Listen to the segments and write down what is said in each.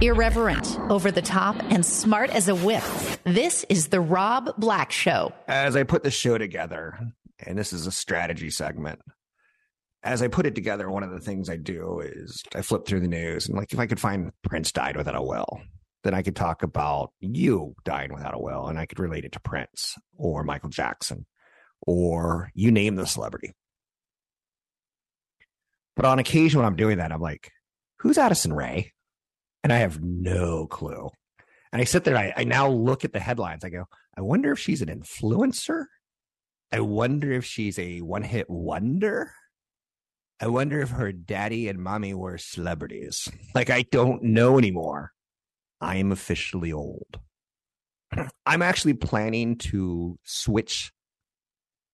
Irreverent, over the top, and smart as a whip. This is The Rob Black Show. As I put the show together, and this is a strategy segment, as I put it together, one of the things I do is I flip through the news and, like, if I could find Prince died without a will, then I could talk about you dying without a will and I could relate it to Prince or Michael Jackson or you name the celebrity. But on occasion, when I'm doing that, I'm like, who's Addison Rae? And I have no clue. And I sit there, I, I now look at the headlines. I go, I wonder if she's an influencer. I wonder if she's a one hit wonder. I wonder if her daddy and mommy were celebrities. Like, I don't know anymore. I am officially old. I'm actually planning to switch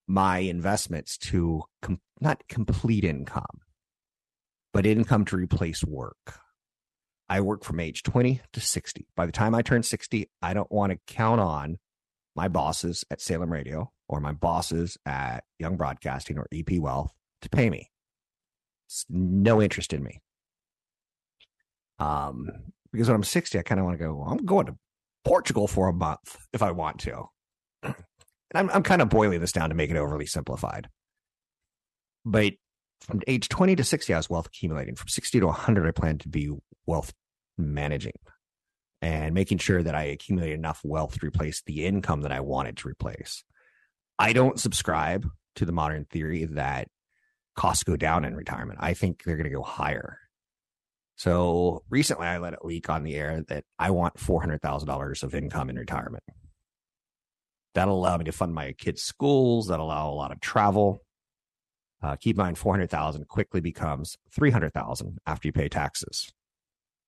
my investments to com- not complete income, but income to replace work. I work from age 20 to 60. By the time I turn 60, I don't want to count on my bosses at Salem Radio or my bosses at Young Broadcasting or EP Wealth to pay me. It's no interest in me. Um, because when I'm 60, I kind of want to go, well, I'm going to Portugal for a month if I want to. And I'm, I'm kind of boiling this down to make it overly simplified. But from age 20 to 60, I was wealth accumulating. From 60 to 100, I plan to be wealth managing and making sure that I accumulate enough wealth to replace the income that I wanted to replace. I don't subscribe to the modern theory that costs go down in retirement. I think they're going to go higher. So recently I let it leak on the air that I want $400,000 of income in retirement. That'll allow me to fund my kids' schools. That'll allow a lot of travel. Uh, keep in mind, 400,000 quickly becomes 300,000 after you pay taxes.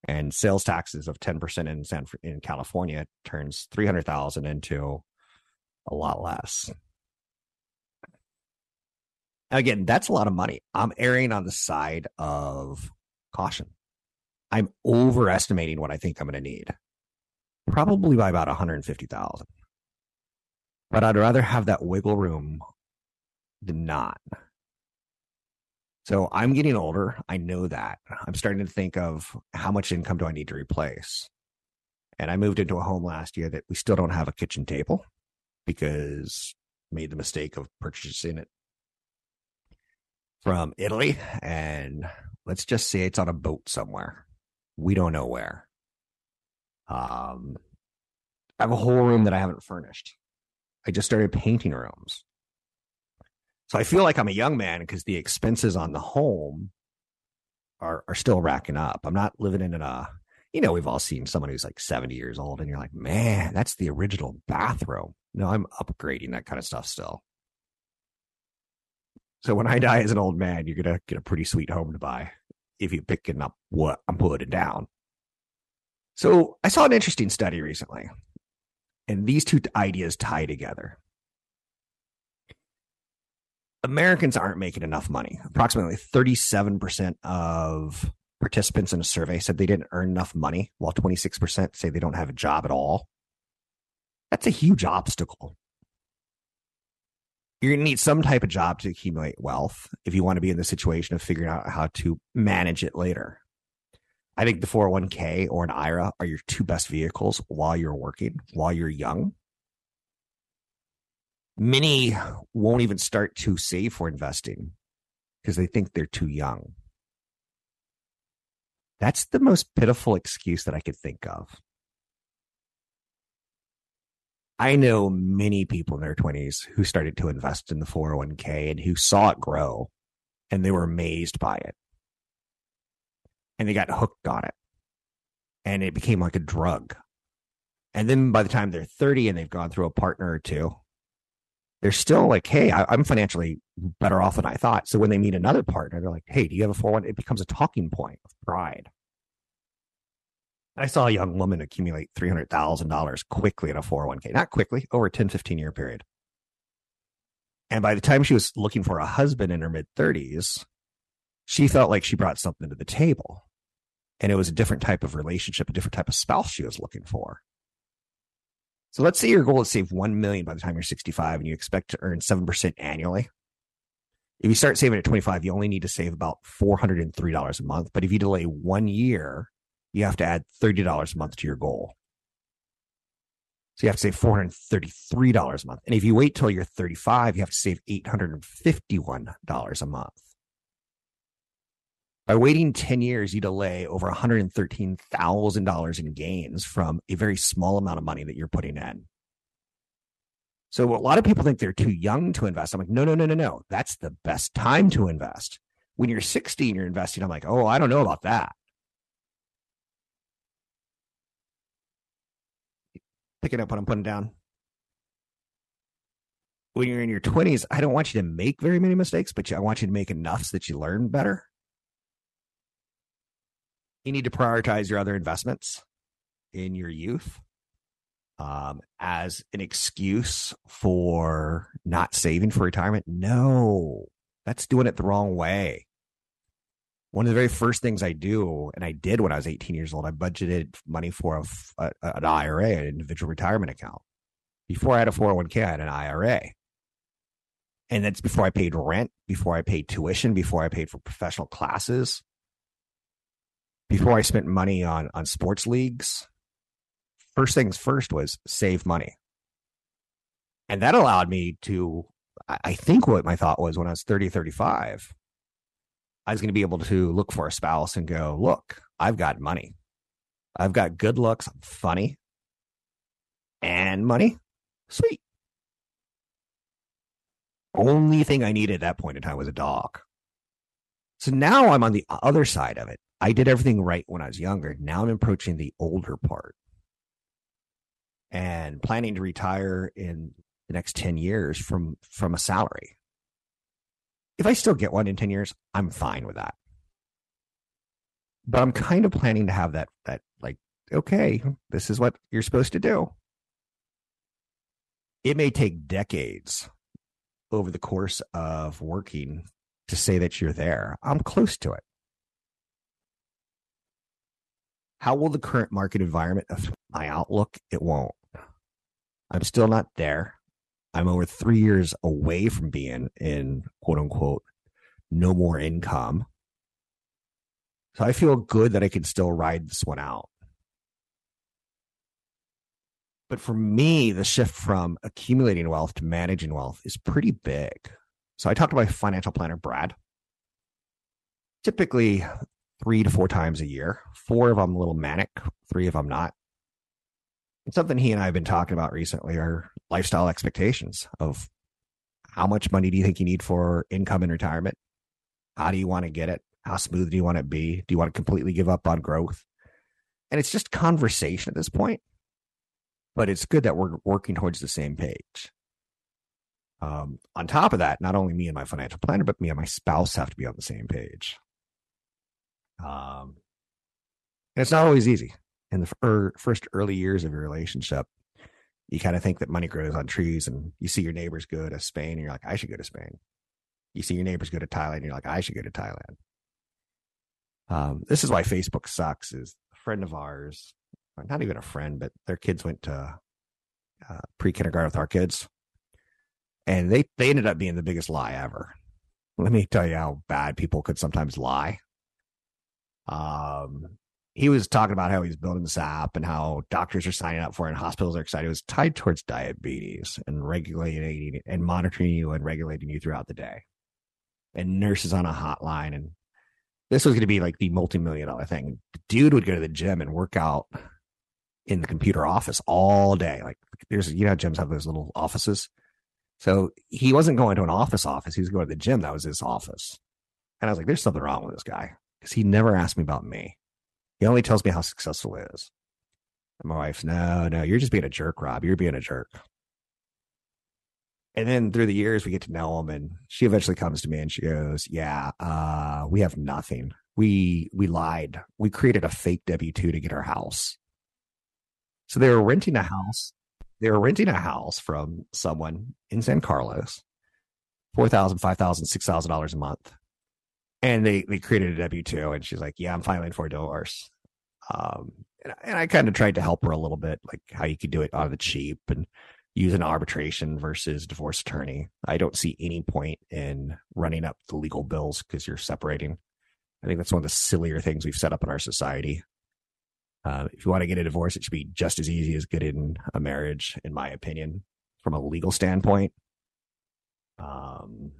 And sales taxes of 10% in San, in California turns 300,000 into a lot less. Again, that's a lot of money. I'm erring on the side of caution. I'm overestimating what I think I'm going to need, probably by about 150,000. But I'd rather have that wiggle room than not. So I'm getting older. I know that. I'm starting to think of how much income do I need to replace? And I moved into a home last year that we still don't have a kitchen table because made the mistake of purchasing it from Italy and let's just say it's on a boat somewhere. We don't know where. Um I have a whole room that I haven't furnished. I just started painting rooms. So I feel like I'm a young man because the expenses on the home are are still racking up. I'm not living in a you know, we've all seen someone who's like 70 years old and you're like, man, that's the original bathroom. No, I'm upgrading that kind of stuff still. So when I die as an old man, you're gonna get a pretty sweet home to buy if you're picking up what I'm putting down. So I saw an interesting study recently, and these two ideas tie together. Americans aren't making enough money. Approximately 37% of participants in a survey said they didn't earn enough money, while 26% say they don't have a job at all. That's a huge obstacle. You're going to need some type of job to accumulate wealth if you want to be in the situation of figuring out how to manage it later. I think the 401k or an IRA are your two best vehicles while you're working, while you're young many won't even start to save for investing because they think they're too young. That's the most pitiful excuse that I could think of. I know many people in their 20s who started to invest in the 401k and who saw it grow and they were amazed by it. And they got hooked on it. And it became like a drug. And then by the time they're 30 and they've gone through a partner or two, they're still like, hey, I, am financially better off than I thought. So when they meet another partner, they're like, hey, do you have a 401? It becomes a talking point of pride. I saw a young woman accumulate $300,000 quickly in a 401k, not quickly, over a 10, 15 year period. And by the time she was looking for a husband in her mid 30s, she felt like she brought something to the table. And it was a different type of relationship, a different type of spouse she was looking for. So let's say your goal is to save 1 million by the time you're 65 and you expect to earn 7% annually. If you start saving at 25, you only need to save about $403 a month. But if you delay one year, you have to add $30 a month to your goal. So you have to save $433 a month. And if you wait till you're 35, you have to save $851 a month. By waiting 10 years, you delay over $113,000 in gains from a very small amount of money that you're putting in. So a lot of people think they're too young to invest. I'm like, no, no, no, no, no. That's the best time to invest. When you're 60 and you're investing, I'm like, oh, I don't know about that. Picking up what I'm putting down. When you're in your 20s, I don't want you to make very many mistakes, but I want you to make enough so that you learn better. You need to prioritize your other investments in your youth um, as an excuse for not saving for retirement. No, that's doing it the wrong way. One of the very first things I do, and I did when I was 18 years old, I budgeted money for a, a, an IRA, an individual retirement account. Before I had a 401k, I had an IRA. And that's before I paid rent, before I paid tuition, before I paid for professional classes, before I spent money on on sports leagues, first things first was save money. And that allowed me to, I think what my thought was when I was 30, 35, I was going to be able to look for a spouse and go, look, I've got money. I've got good looks. Funny and money. Sweet. Only thing I needed at that point in time was a dog. So now I'm on the other side of it. I did everything right when I was younger. Now I'm approaching the older part and planning to retire in the next 10 years from from a salary. If I still get one in 10 years, I'm fine with that. But I'm kind of planning to have that that like okay, this is what you're supposed to do. It may take decades over the course of working to say that you're there. I'm close to it. How will the current market environment affect my outlook? It won't. I'm still not there. I'm over three years away from being in quote unquote no more income. So I feel good that I can still ride this one out. But for me, the shift from accumulating wealth to managing wealth is pretty big. So I talked to my financial planner, Brad. Typically, three to four times a year. Four of them a little manic, three of them not. And something he and I have been talking about recently are lifestyle expectations of how much money do you think you need for income in retirement? How do you want to get it? How smooth do you want it to be? Do you want to completely give up on growth? And it's just conversation at this point, but it's good that we're working towards the same page. Um, on top of that, not only me and my financial planner, but me and my spouse have to be on the same page. Um, and it's not always easy in the er, first early years of your relationship. You kind of think that money grows on trees, and you see your neighbors go to Spain, and you're like, I should go to Spain. You see your neighbors go to Thailand, and you're like, I should go to Thailand. Um, this is why Facebook sucks. Is a friend of ours, not even a friend, but their kids went to uh, pre kindergarten with our kids, and they they ended up being the biggest lie ever. Let me tell you how bad people could sometimes lie. Um, he was talking about how he's building this app and how doctors are signing up for it and hospitals are excited. It was tied towards diabetes and regulating and monitoring you and regulating you throughout the day. And nurses on a hotline. And this was going to be like the multi-million dollar thing. The dude would go to the gym and work out in the computer office all day. Like there's, you know, gyms have those little offices. So he wasn't going to an office office. He was going to the gym. That was his office. And I was like, there's something wrong with this guy because he never asked me about me. He only tells me how successful is. And my wife's, no, no, you're just being a jerk, Rob. You're being a jerk. And then through the years, we get to know him, and she eventually comes to me and she goes, "Yeah, uh, we have nothing. we we lied. We created a fake W two to get our house. So they were renting a house. They were renting a house from someone in San Carlos, four thousand, five thousand, six thousand dollars a month, and they they created a W two. And she's like, "Yeah, I'm filing for divorce." Um, and, and I kind of tried to help her a little bit, like how you could do it on the cheap and use an arbitration versus divorce attorney. I don't see any point in running up the legal bills because you're separating. I think that's one of the sillier things we've set up in our society. Uh, if you want to get a divorce, it should be just as easy as getting a marriage, in my opinion, from a legal standpoint. Um,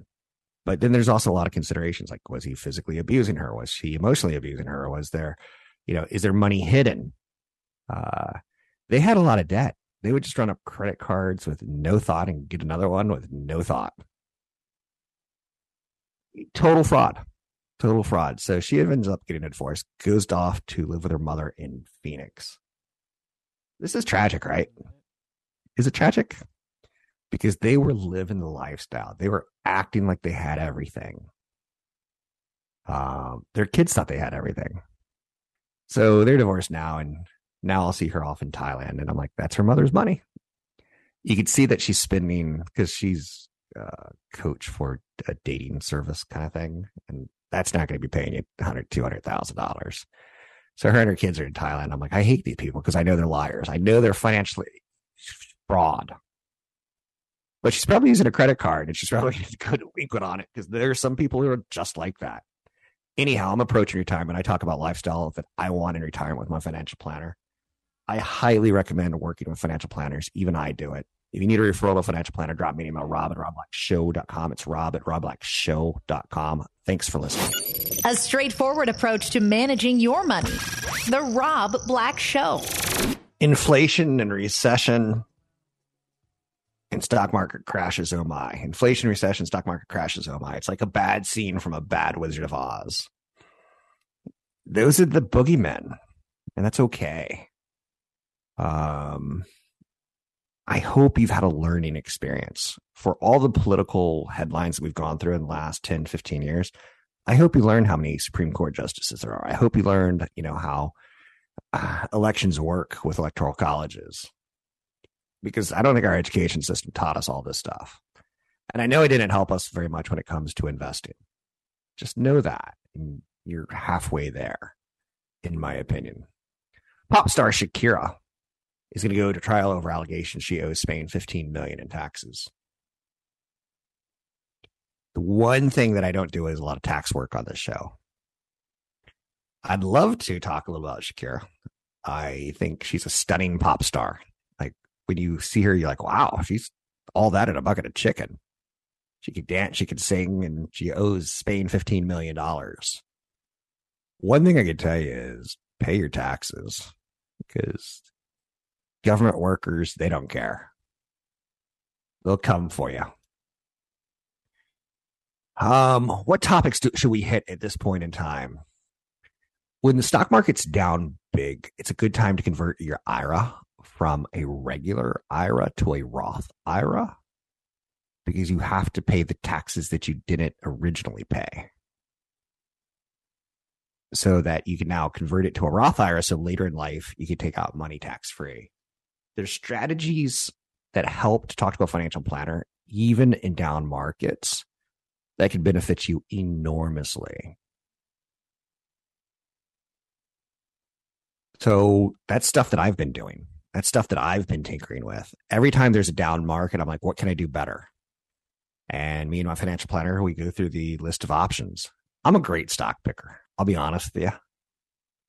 but then there's also a lot of considerations like was he physically abusing her? Was she emotionally abusing her? Was there, you know, is there money hidden? Uh, they had a lot of debt. They would just run up credit cards with no thought and get another one with no thought. Total fraud. Total fraud. So she ends up getting a divorce, goes off to live with her mother in Phoenix. This is tragic, right? Is it tragic? Because they were living the lifestyle. They were acting like they had everything. Um, their kids thought they had everything. So they're divorced now, and now I'll see her off in Thailand. And I'm like, that's her mother's money. You can see that she's spending because she's a uh, coach for a dating service kind of thing. And that's not going to be paying you $100,000, $200,000. So her and her kids are in Thailand. I'm like, I hate these people because I know they're liars. I know they're financially fraud. But she's probably using a credit card and she's probably going to go to delinquent on it because there are some people who are just like that. Anyhow, I'm approaching retirement. I talk about lifestyle that I want in retirement with my financial planner. I highly recommend working with financial planners. Even I do it. If you need a referral to a financial planner, drop me an email, rob at robblackshow.com. It's rob at robblackshow.com. Thanks for listening. A straightforward approach to managing your money. The Rob Black Show. Inflation and recession and stock market crashes, oh my. Inflation, recession, stock market crashes, oh my. It's like a bad scene from a bad Wizard of Oz. Those are the boogeymen, and that's okay. Um, I hope you've had a learning experience for all the political headlines that we've gone through in the last 10, 15 years. I hope you learned how many Supreme Court justices there are. I hope you learned, you know, how uh, elections work with electoral colleges. Because I don't think our education system taught us all this stuff. And I know it didn't help us very much when it comes to investing. Just know that. You're halfway there, in my opinion. Pop star Shakira is going to go to trial over allegations she owes Spain 15 million in taxes. The one thing that I don't do is a lot of tax work on this show. I'd love to talk a little about Shakira. I think she's a stunning pop star. When you see her, you're like, wow, she's all that in a bucket of chicken. She could dance, she could sing, and she owes Spain $15 million. One thing I can tell you is pay your taxes because government workers, they don't care. They'll come for you. Um, what topics do, should we hit at this point in time? When the stock market's down big, it's a good time to convert your IRA from a regular IRA to a Roth IRA because you have to pay the taxes that you didn't originally pay. So that you can now convert it to a Roth IRA. So later in life, you can take out money tax free there's strategies that help to talk to a financial planner, even in down markets, that can benefit you enormously. So that's stuff that I've been doing. That's stuff that I've been tinkering with. Every time there's a down market, I'm like, what can I do better? And me and my financial planner, we go through the list of options. I'm a great stock picker. I'll be honest with you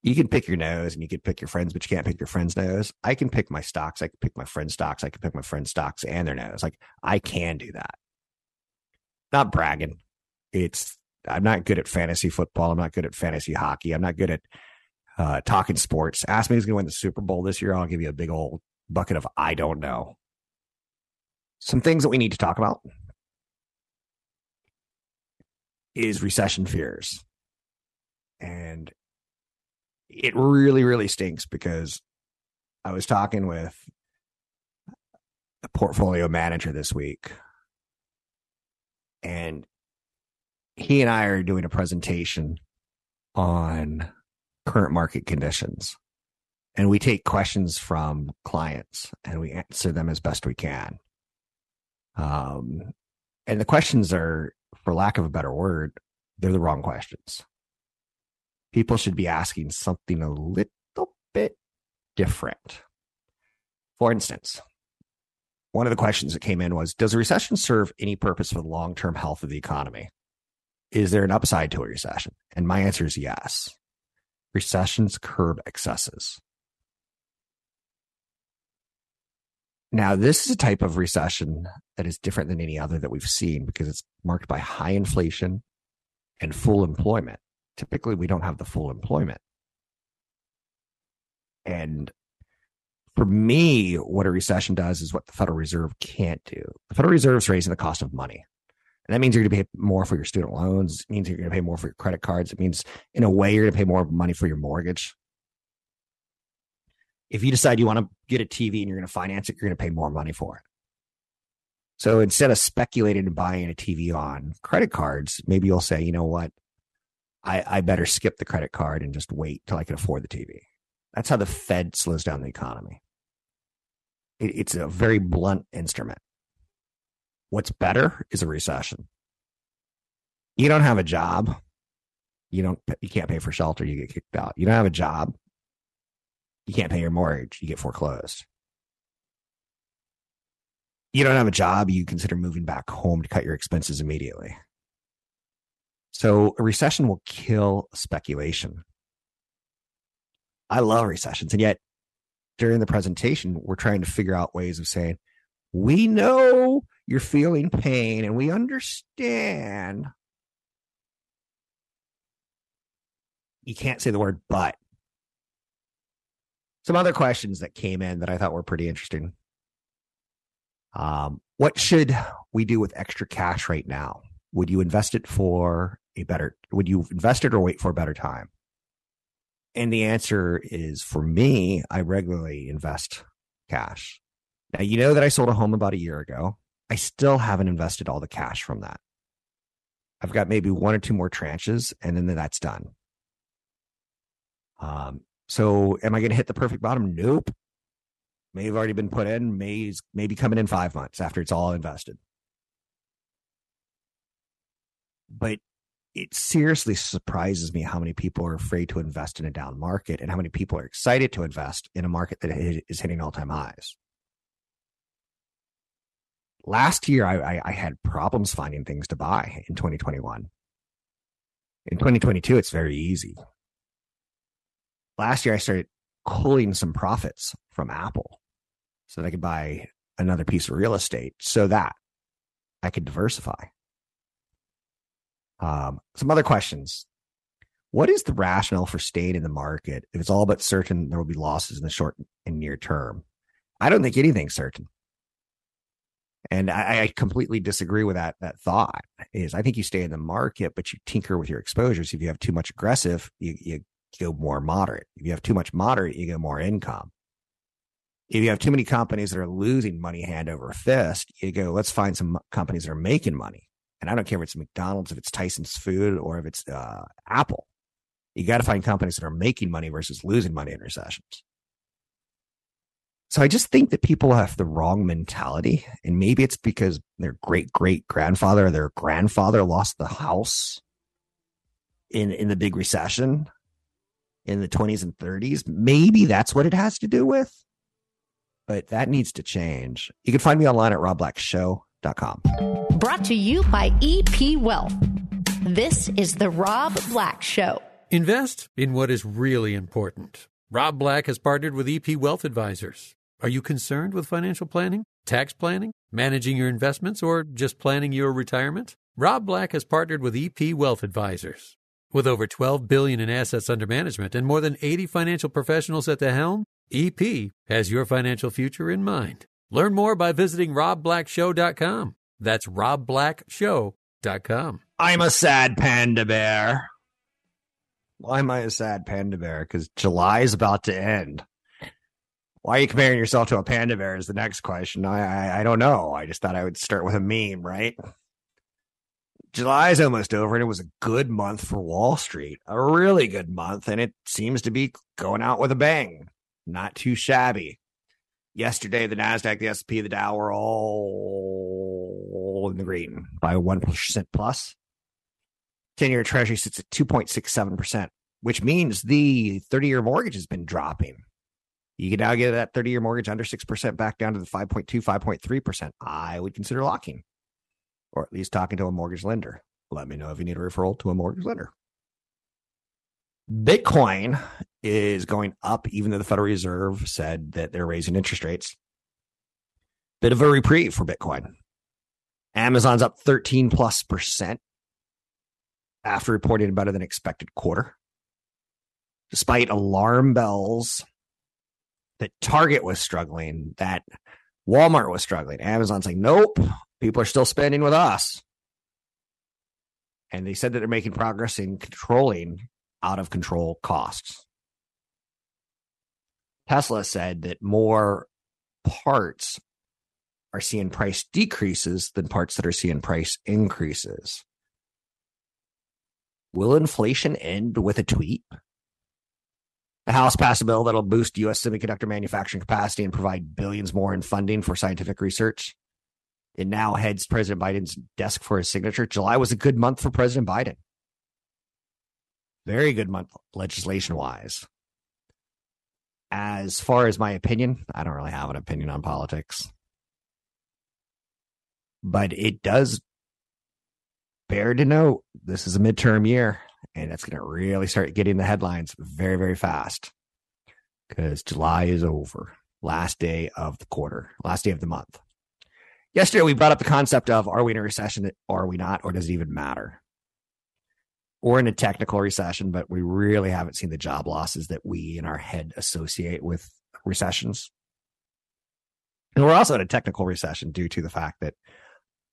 you can pick your nose and you can pick your friends, but you can't pick your friend's nose. I can pick my stocks. I can pick my friend's stocks. I can pick my friend's stocks and their nose. Like I can do that. Not bragging. It's I'm not good at fantasy football. I'm not good at fantasy hockey. I'm not good at uh, talking sports. Ask me who's going to win the Super Bowl this year. I'll give you a big old bucket of I don't know. Some things that we need to talk about is recession fears. And it really, really stinks because I was talking with a portfolio manager this week, and he and I are doing a presentation on current market conditions. And we take questions from clients and we answer them as best we can. Um, and the questions are, for lack of a better word, they're the wrong questions. People should be asking something a little bit different. For instance, one of the questions that came in was Does a recession serve any purpose for the long term health of the economy? Is there an upside to a recession? And my answer is yes. Recessions curb excesses. Now, this is a type of recession that is different than any other that we've seen because it's marked by high inflation and full employment. Typically, we don't have the full employment. And for me, what a recession does is what the Federal Reserve can't do. The Federal Reserve is raising the cost of money. And that means you're going to pay more for your student loans. It means you're going to pay more for your credit cards. It means, in a way, you're going to pay more money for your mortgage. If you decide you want to get a TV and you're going to finance it, you're going to pay more money for it. So instead of speculating and buying a TV on credit cards, maybe you'll say, you know what? I, I better skip the credit card and just wait till I can afford the TV. That's how the Fed slows down the economy. It, it's a very blunt instrument. What's better is a recession. You don't have a job. You don't. You can't pay for shelter. You get kicked out. You don't have a job. You can't pay your mortgage. You get foreclosed. You don't have a job. You consider moving back home to cut your expenses immediately. So a recession will kill speculation. I love recessions. And yet, during the presentation, we're trying to figure out ways of saying, we know you're feeling pain and we understand. You can't say the word but. Some other questions that came in that I thought were pretty interesting. Um, what should we do with extra cash right now? Would you invest it for a better, would you invest it or wait for a better time? And the answer is for me, I regularly invest cash. Now, you know that I sold a home about a year ago. I still haven't invested all the cash from that. I've got maybe one or two more tranches, and then that's done. Um, so, am I going to hit the perfect bottom? Nope. May have already been put in. May maybe coming in five months after it's all invested. But it seriously surprises me how many people are afraid to invest in a down market and how many people are excited to invest in a market that is hitting all time highs last year I, I, I had problems finding things to buy in 2021. In 2022, it's very easy. Last year, I started pulling some profits from Apple so that I could buy another piece of real estate so that I could diversify. Um, some other questions. What is the rationale for staying in the market if it's all but certain there will be losses in the short and near term? I don't think anything's certain. And I, I, completely disagree with that that thought. Is I think you stay in the market, but you tinker with your exposures. If you have too much aggressive, you, you go more moderate. If you have too much moderate, you go more income. If you have too many companies that are losing money hand over fist, you go, let's find some companies that are making money. And I don't care if it's McDonald's, if it's Tyson's Food, or if it's uh, Apple. You got to find companies that are making money versus losing money in recessions. So I just think that people have the wrong mentality. And maybe it's because their great great grandfather or their grandfather lost the house in, in the big recession in the 20s and 30s. Maybe that's what it has to do with. But that needs to change. You can find me online at robblackshow.com. Brought to you by EP Wealth. This is the Rob Black Show. Invest in what is really important. Rob Black has partnered with EP Wealth Advisors. Are you concerned with financial planning, tax planning, managing your investments, or just planning your retirement? Rob Black has partnered with EP Wealth Advisors. With over 12 billion in assets under management and more than 80 financial professionals at the helm, EP has your financial future in mind. Learn more by visiting robblackshow.com. That's robblackshow.com. I'm a sad panda bear. Why am I a sad panda bear? Because July is about to end. Why are you comparing yourself to a panda bear? Is the next question. I, I, I don't know. I just thought I would start with a meme, right? July's almost over, and it was a good month for Wall Street, a really good month, and it seems to be going out with a bang. Not too shabby. Yesterday, the Nasdaq, the S&P, the Dow were all in the green by one percent plus. Ten-year Treasury sits at two point six seven percent, which means the thirty-year mortgage has been dropping. You can now get that thirty-year mortgage under six percent back down to the 5.2, 5.3 percent. I would consider locking or at least talking to a mortgage lender. Let me know if you need a referral to a mortgage lender. Bitcoin is going up, even though the Federal Reserve said that they're raising interest rates. Bit of a reprieve for Bitcoin. Amazon's up 13 plus percent after reporting a better than expected quarter. Despite alarm bells that Target was struggling, that Walmart was struggling, Amazon's like, nope, People are still spending with us. And they said that they're making progress in controlling out of control costs. Tesla said that more parts are seeing price decreases than parts that are seeing price increases. Will inflation end with a tweet? The House passed a bill that'll boost U.S. semiconductor manufacturing capacity and provide billions more in funding for scientific research. It now heads President Biden's desk for his signature. July was a good month for President Biden. Very good month legislation wise. As far as my opinion, I don't really have an opinion on politics. But it does bear to note this is a midterm year and it's going to really start getting the headlines very, very fast because July is over. Last day of the quarter, last day of the month. Yesterday, we brought up the concept of are we in a recession or are we not, or does it even matter? We're in a technical recession, but we really haven't seen the job losses that we in our head associate with recessions. And we're also in a technical recession due to the fact that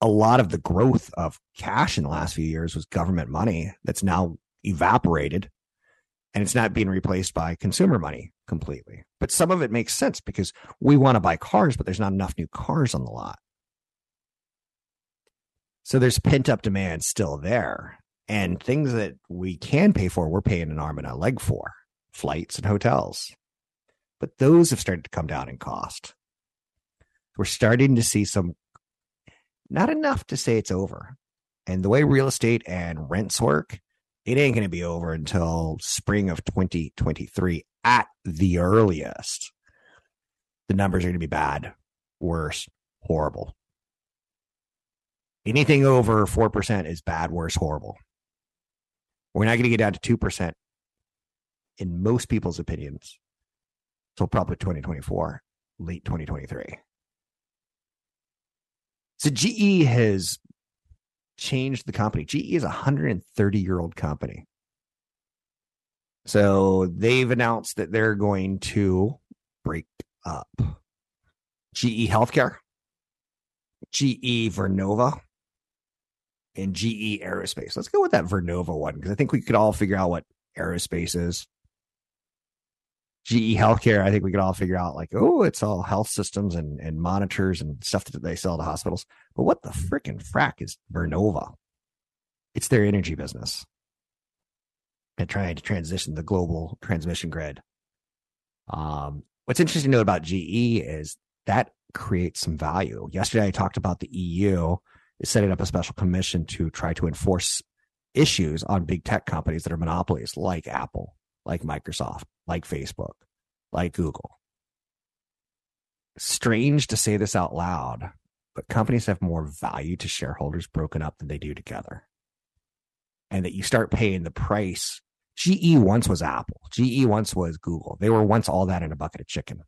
a lot of the growth of cash in the last few years was government money that's now evaporated and it's not being replaced by consumer money completely. But some of it makes sense because we want to buy cars, but there's not enough new cars on the lot. So there's pent up demand still there. And things that we can pay for, we're paying an arm and a leg for flights and hotels. But those have started to come down in cost. We're starting to see some, not enough to say it's over. And the way real estate and rents work, it ain't going to be over until spring of 2023 at the earliest. The numbers are going to be bad, worse, horrible. Anything over 4% is bad, worse, horrible. We're not going to get down to 2% in most people's opinions until probably 2024, late 2023. So GE has changed the company. GE is a 130 year old company. So they've announced that they're going to break up GE Healthcare, GE Vernova, and GE Aerospace. Let's go with that Vernova one because I think we could all figure out what aerospace is. GE Healthcare, I think we could all figure out like, oh, it's all health systems and, and monitors and stuff that they sell to hospitals. But what the freaking frack is Vernova? It's their energy business and trying to transition the global transmission grid. Um, what's interesting to know about GE is that creates some value. Yesterday, I talked about the EU is setting up a special commission to try to enforce issues on big tech companies that are monopolies like Apple, like Microsoft, like Facebook, like Google. Strange to say this out loud, but companies have more value to shareholders broken up than they do together. And that you start paying the price. GE once was Apple. GE once was Google. They were once all that in a bucket of chicken.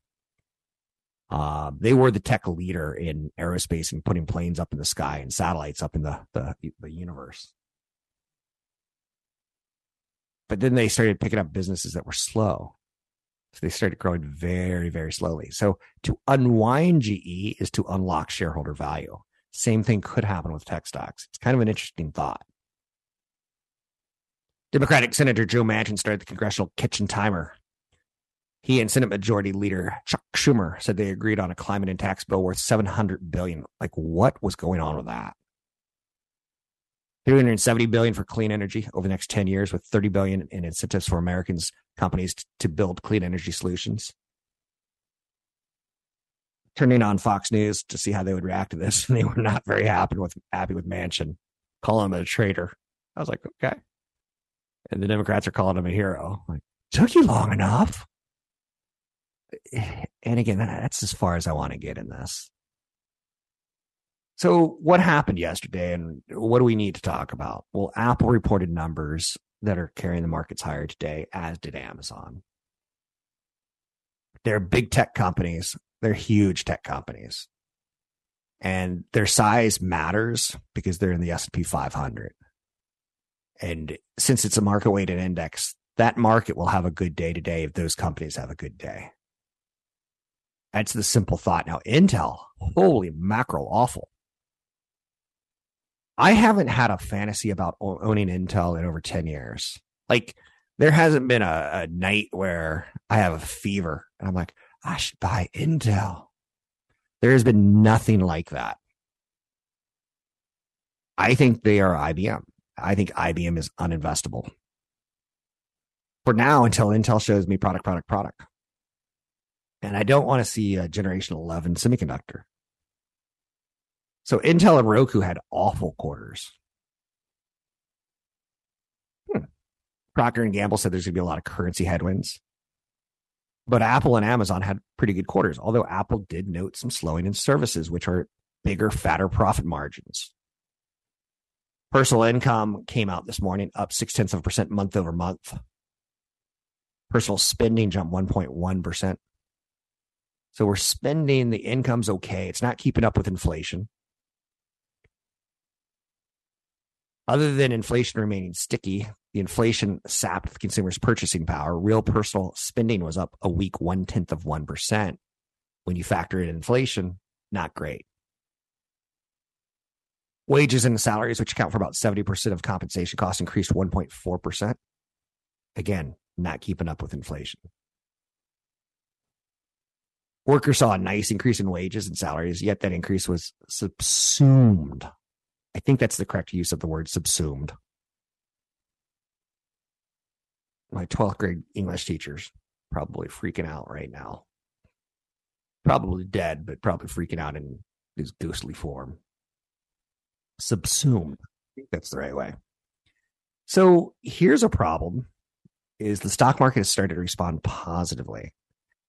Uh, they were the tech leader in aerospace and putting planes up in the sky and satellites up in the, the, the universe. But then they started picking up businesses that were slow. So they started growing very, very slowly. So to unwind GE is to unlock shareholder value. Same thing could happen with tech stocks. It's kind of an interesting thought. Democratic Senator Joe Manchin started the congressional kitchen timer he and Senate Majority Leader Chuck Schumer said they agreed on a climate and tax bill worth 700 billion. Like what was going on with that? 370 billion for clean energy over the next 10 years with 30 billion in incentives for Americans companies to build clean energy solutions. Turning on Fox News to see how they would react to this, and they were not very happy with happy with Manchin, calling him a traitor. I was like, okay. And the Democrats are calling him a hero. Like, took you long enough. And again, that's as far as I want to get in this. So, what happened yesterday, and what do we need to talk about? Well, Apple reported numbers that are carrying the markets higher today, as did Amazon. They're big tech companies. They're huge tech companies, and their size matters because they're in the S and P 500. And since it's a market weighted index, that market will have a good day today if those companies have a good day. That's the simple thought. Now, Intel, holy mackerel, awful. I haven't had a fantasy about owning Intel in over 10 years. Like, there hasn't been a, a night where I have a fever and I'm like, I should buy Intel. There has been nothing like that. I think they are IBM. I think IBM is uninvestable for now until Intel shows me product, product, product. And I don't want to see a generation 11 semiconductor. So Intel and Roku had awful quarters. Hmm. Procter and Gamble said there's going to be a lot of currency headwinds. But Apple and Amazon had pretty good quarters, although Apple did note some slowing in services, which are bigger, fatter profit margins. Personal income came out this morning, up six tenths of a percent month over month. Personal spending jumped 1.1%. So we're spending, the income's okay. It's not keeping up with inflation. Other than inflation remaining sticky, the inflation sapped the consumer's purchasing power. Real personal spending was up a weak one tenth of 1%. When you factor in inflation, not great. Wages and salaries, which account for about 70% of compensation costs, increased 1.4%. Again, not keeping up with inflation. Workers saw a nice increase in wages and salaries, yet that increase was subsumed I think that's the correct use of the word subsumed. My 12th grade English teachers probably freaking out right now. Probably dead, but probably freaking out in his ghostly form. Subsumed. I think that's the right way. So here's a problem is the stock market has started to respond positively.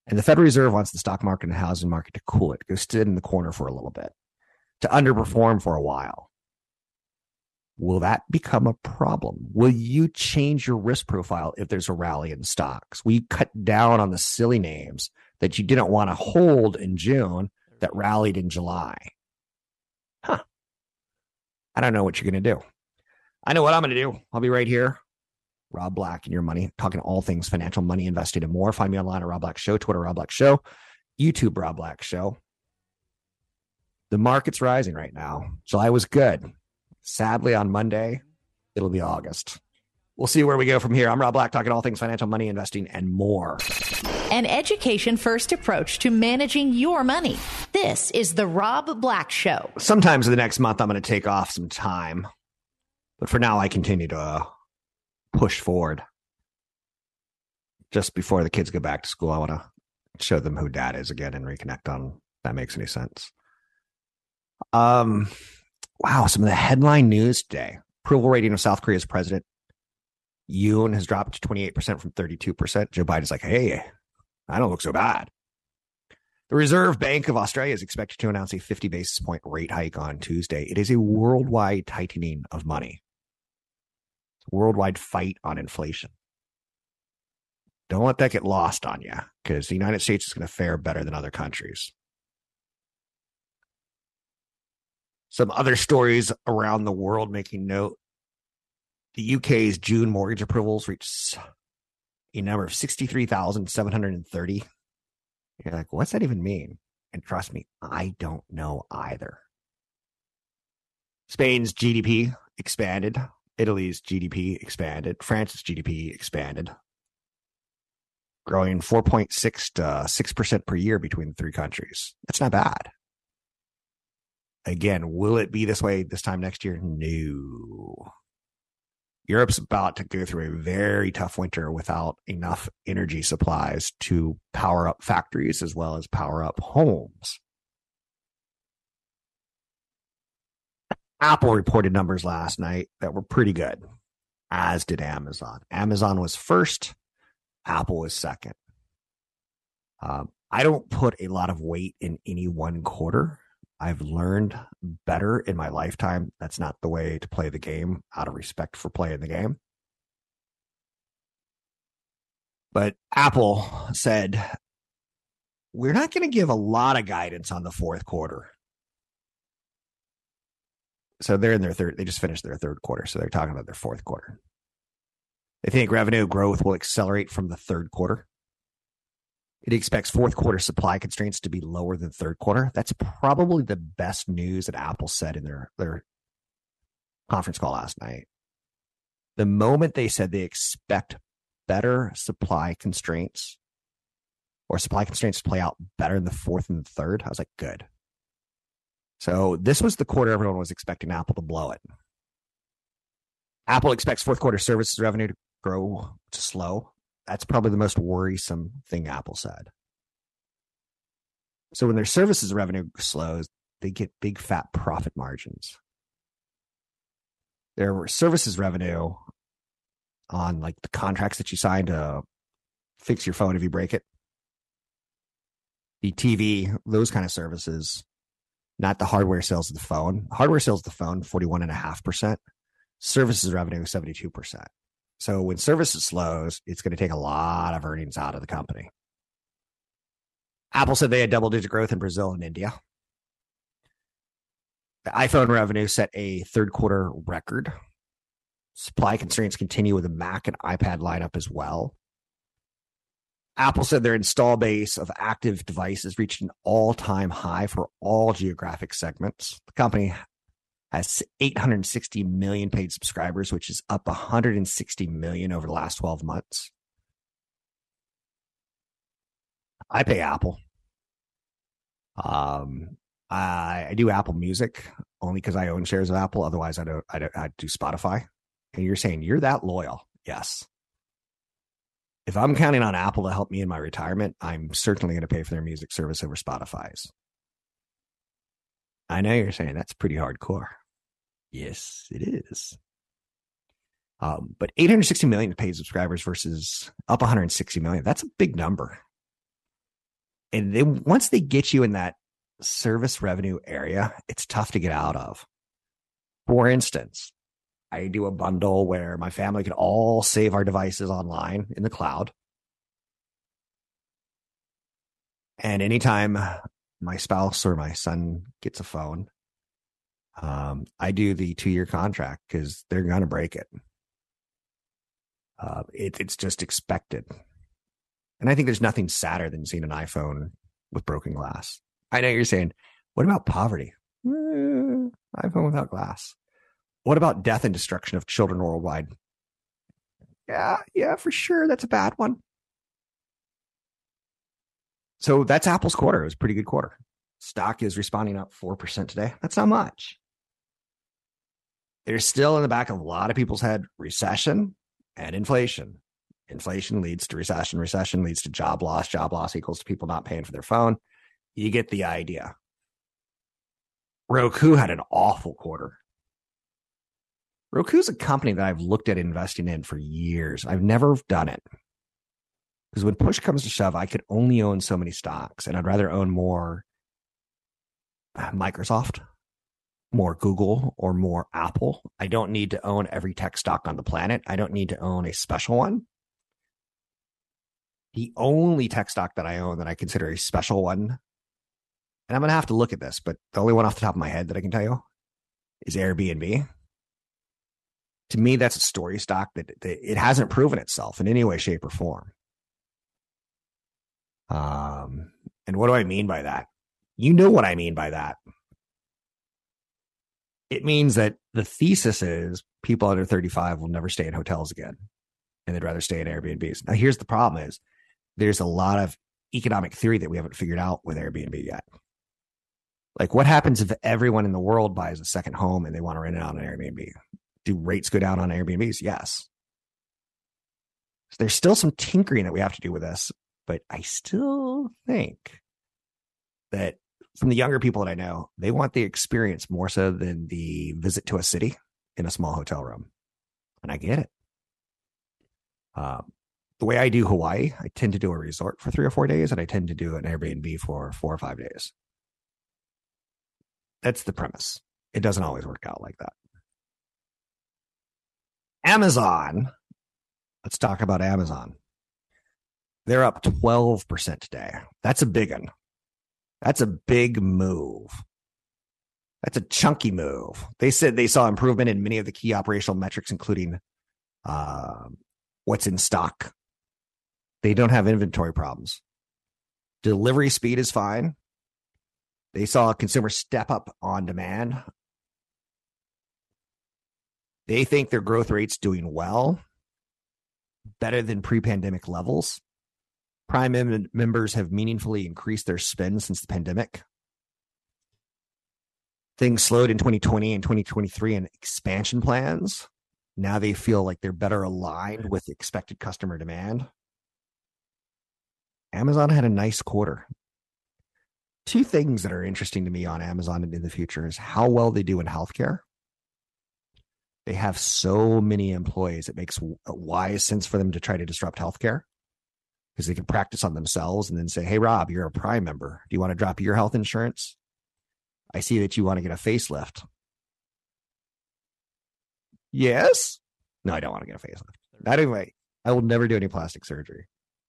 And the Federal Reserve wants the stock market and the housing market to cool it, go sit in the corner for a little bit, to underperform for a while. Will that become a problem? Will you change your risk profile if there's a rally in stocks? Will you cut down on the silly names that you didn't want to hold in June that rallied in July? Huh. I don't know what you're going to do. I know what I'm going to do. I'll be right here. Rob Black and your money, talking all things financial, money, investing, and more. Find me online at Rob Black Show, Twitter, Rob Black Show, YouTube, Rob Black Show. The market's rising right now. July was good. Sadly, on Monday, it'll be August. We'll see where we go from here. I'm Rob Black, talking all things financial, money, investing, and more. An education first approach to managing your money. This is The Rob Black Show. Sometimes in the next month, I'm going to take off some time. But for now, I continue to uh, push forward. Just before the kids go back to school, I want to show them who dad is again and reconnect on that makes any sense. Um, wow, some of the headline news today. Approval rating of South Korea's president Yoon has dropped to 28% from 32%. Joe Biden's like, hey, I don't look so bad. The Reserve Bank of Australia is expected to announce a 50 basis point rate hike on Tuesday. It is a worldwide tightening of money, worldwide fight on inflation. Don't let that get lost on you because the United States is going to fare better than other countries. Some other stories around the world making note. The UK's June mortgage approvals reached a number of 63,730. You're like, what's that even mean? And trust me, I don't know either. Spain's GDP expanded. Italy's GDP expanded. France's GDP expanded, growing 4.6 to 6% per year between the three countries. That's not bad. Again, will it be this way this time next year? No. Europe's about to go through a very tough winter without enough energy supplies to power up factories as well as power up homes. Apple reported numbers last night that were pretty good, as did Amazon. Amazon was first, Apple was second. Um, I don't put a lot of weight in any one quarter. I've learned better in my lifetime. That's not the way to play the game out of respect for playing the game. But Apple said, we're not going to give a lot of guidance on the fourth quarter. So they're in their third, they just finished their third quarter. So they're talking about their fourth quarter. They think revenue growth will accelerate from the third quarter. It expects fourth quarter supply constraints to be lower than third quarter. That's probably the best news that Apple said in their, their conference call last night. The moment they said they expect better supply constraints or supply constraints to play out better in the fourth and the third, I was like, good. So this was the quarter everyone was expecting Apple to blow it. Apple expects fourth quarter services revenue to grow to slow that's probably the most worrisome thing Apple said. So when their services revenue slows, they get big fat profit margins. Their services revenue on like the contracts that you sign to fix your phone if you break it, the TV, those kind of services, not the hardware sales of the phone. Hardware sales of the phone, 41.5%. Services revenue, 72%. So when services slows, it's going to take a lot of earnings out of the company. Apple said they had double digit growth in Brazil and India. The iPhone revenue set a third quarter record. Supply constraints continue with the Mac and iPad lineup as well. Apple said their install base of active devices reached an all time high for all geographic segments. The company 860 million paid subscribers, which is up 160 million over the last 12 months. I pay Apple. Um, I, I do Apple Music only because I own shares of Apple. Otherwise, I don't. I don't. I do Spotify. And you're saying you're that loyal? Yes. If I'm counting on Apple to help me in my retirement, I'm certainly going to pay for their music service over Spotify's. I know you're saying that's pretty hardcore. Yes, it is. Um, but 860 million paid subscribers versus up 160 million. That's a big number. And then once they get you in that service revenue area, it's tough to get out of. For instance, I do a bundle where my family can all save our devices online in the cloud. And anytime my spouse or my son gets a phone, um, I do the two year contract because they're going to break it. Uh, it. It's just expected. And I think there's nothing sadder than seeing an iPhone with broken glass. I know you're saying, what about poverty? Eh, iPhone without glass. What about death and destruction of children worldwide? Yeah, yeah, for sure. That's a bad one. So that's Apple's quarter. It was a pretty good quarter. Stock is responding up 4% today. That's not much there's still in the back of a lot of people's head recession and inflation. Inflation leads to recession. Recession leads to job loss. Job loss equals to people not paying for their phone. You get the idea. Roku had an awful quarter. Roku's a company that I've looked at investing in for years. I've never done it. Because when push comes to shove, I could only own so many stocks, and I'd rather own more uh, Microsoft more Google or more Apple. I don't need to own every tech stock on the planet. I don't need to own a special one. The only tech stock that I own that I consider a special one, and I'm going to have to look at this, but the only one off the top of my head that I can tell you is Airbnb. To me, that's a story stock that, that it hasn't proven itself in any way, shape, or form. Um, and what do I mean by that? You know what I mean by that it means that the thesis is people under 35 will never stay in hotels again and they'd rather stay in Airbnbs. Now, here's the problem is there's a lot of economic theory that we haven't figured out with Airbnb yet. Like, what happens if everyone in the world buys a second home and they want to rent it out on Airbnb? Do rates go down on Airbnbs? Yes. So there's still some tinkering that we have to do with this, but I still think that from the younger people that I know, they want the experience more so than the visit to a city in a small hotel room. And I get it. Um, the way I do Hawaii, I tend to do a resort for three or four days, and I tend to do an Airbnb for four or five days. That's the premise. It doesn't always work out like that. Amazon. Let's talk about Amazon. They're up 12% today. That's a big one. That's a big move. That's a chunky move. They said they saw improvement in many of the key operational metrics, including uh, what's in stock. They don't have inventory problems. Delivery speed is fine. They saw consumers step up on demand. They think their growth rate's doing well, better than pre pandemic levels. Prime mem- members have meaningfully increased their spend since the pandemic. Things slowed in 2020 and 2023 in expansion plans. Now they feel like they're better aligned with expected customer demand. Amazon had a nice quarter. Two things that are interesting to me on Amazon in the future is how well they do in healthcare. They have so many employees, it makes wise sense for them to try to disrupt healthcare because they can practice on themselves and then say, Hey, Rob, you're a Prime member. Do you want to drop your health insurance? I see that you want to get a facelift. Yes. No, I don't want to get a facelift. Not anyway. I will never do any plastic surgery,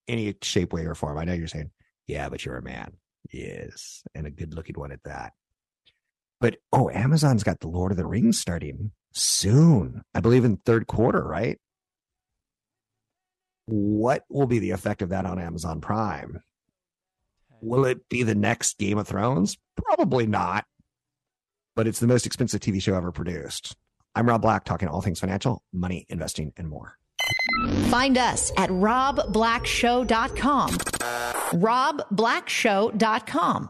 any shape, way, or form. I know you're saying, yeah, but you're a man. Yes. And a good looking one at that. But oh, Amazon's got the Lord of the Rings starting soon. I believe in third quarter, right? What will be the effect of that on Amazon Prime? Will it be the next Game of Thrones? Probably not. But it's the most expensive TV show ever produced. I'm Rob Black, talking all things financial, money, investing, and more. Find us at robblackshow.com. robblackshow.com.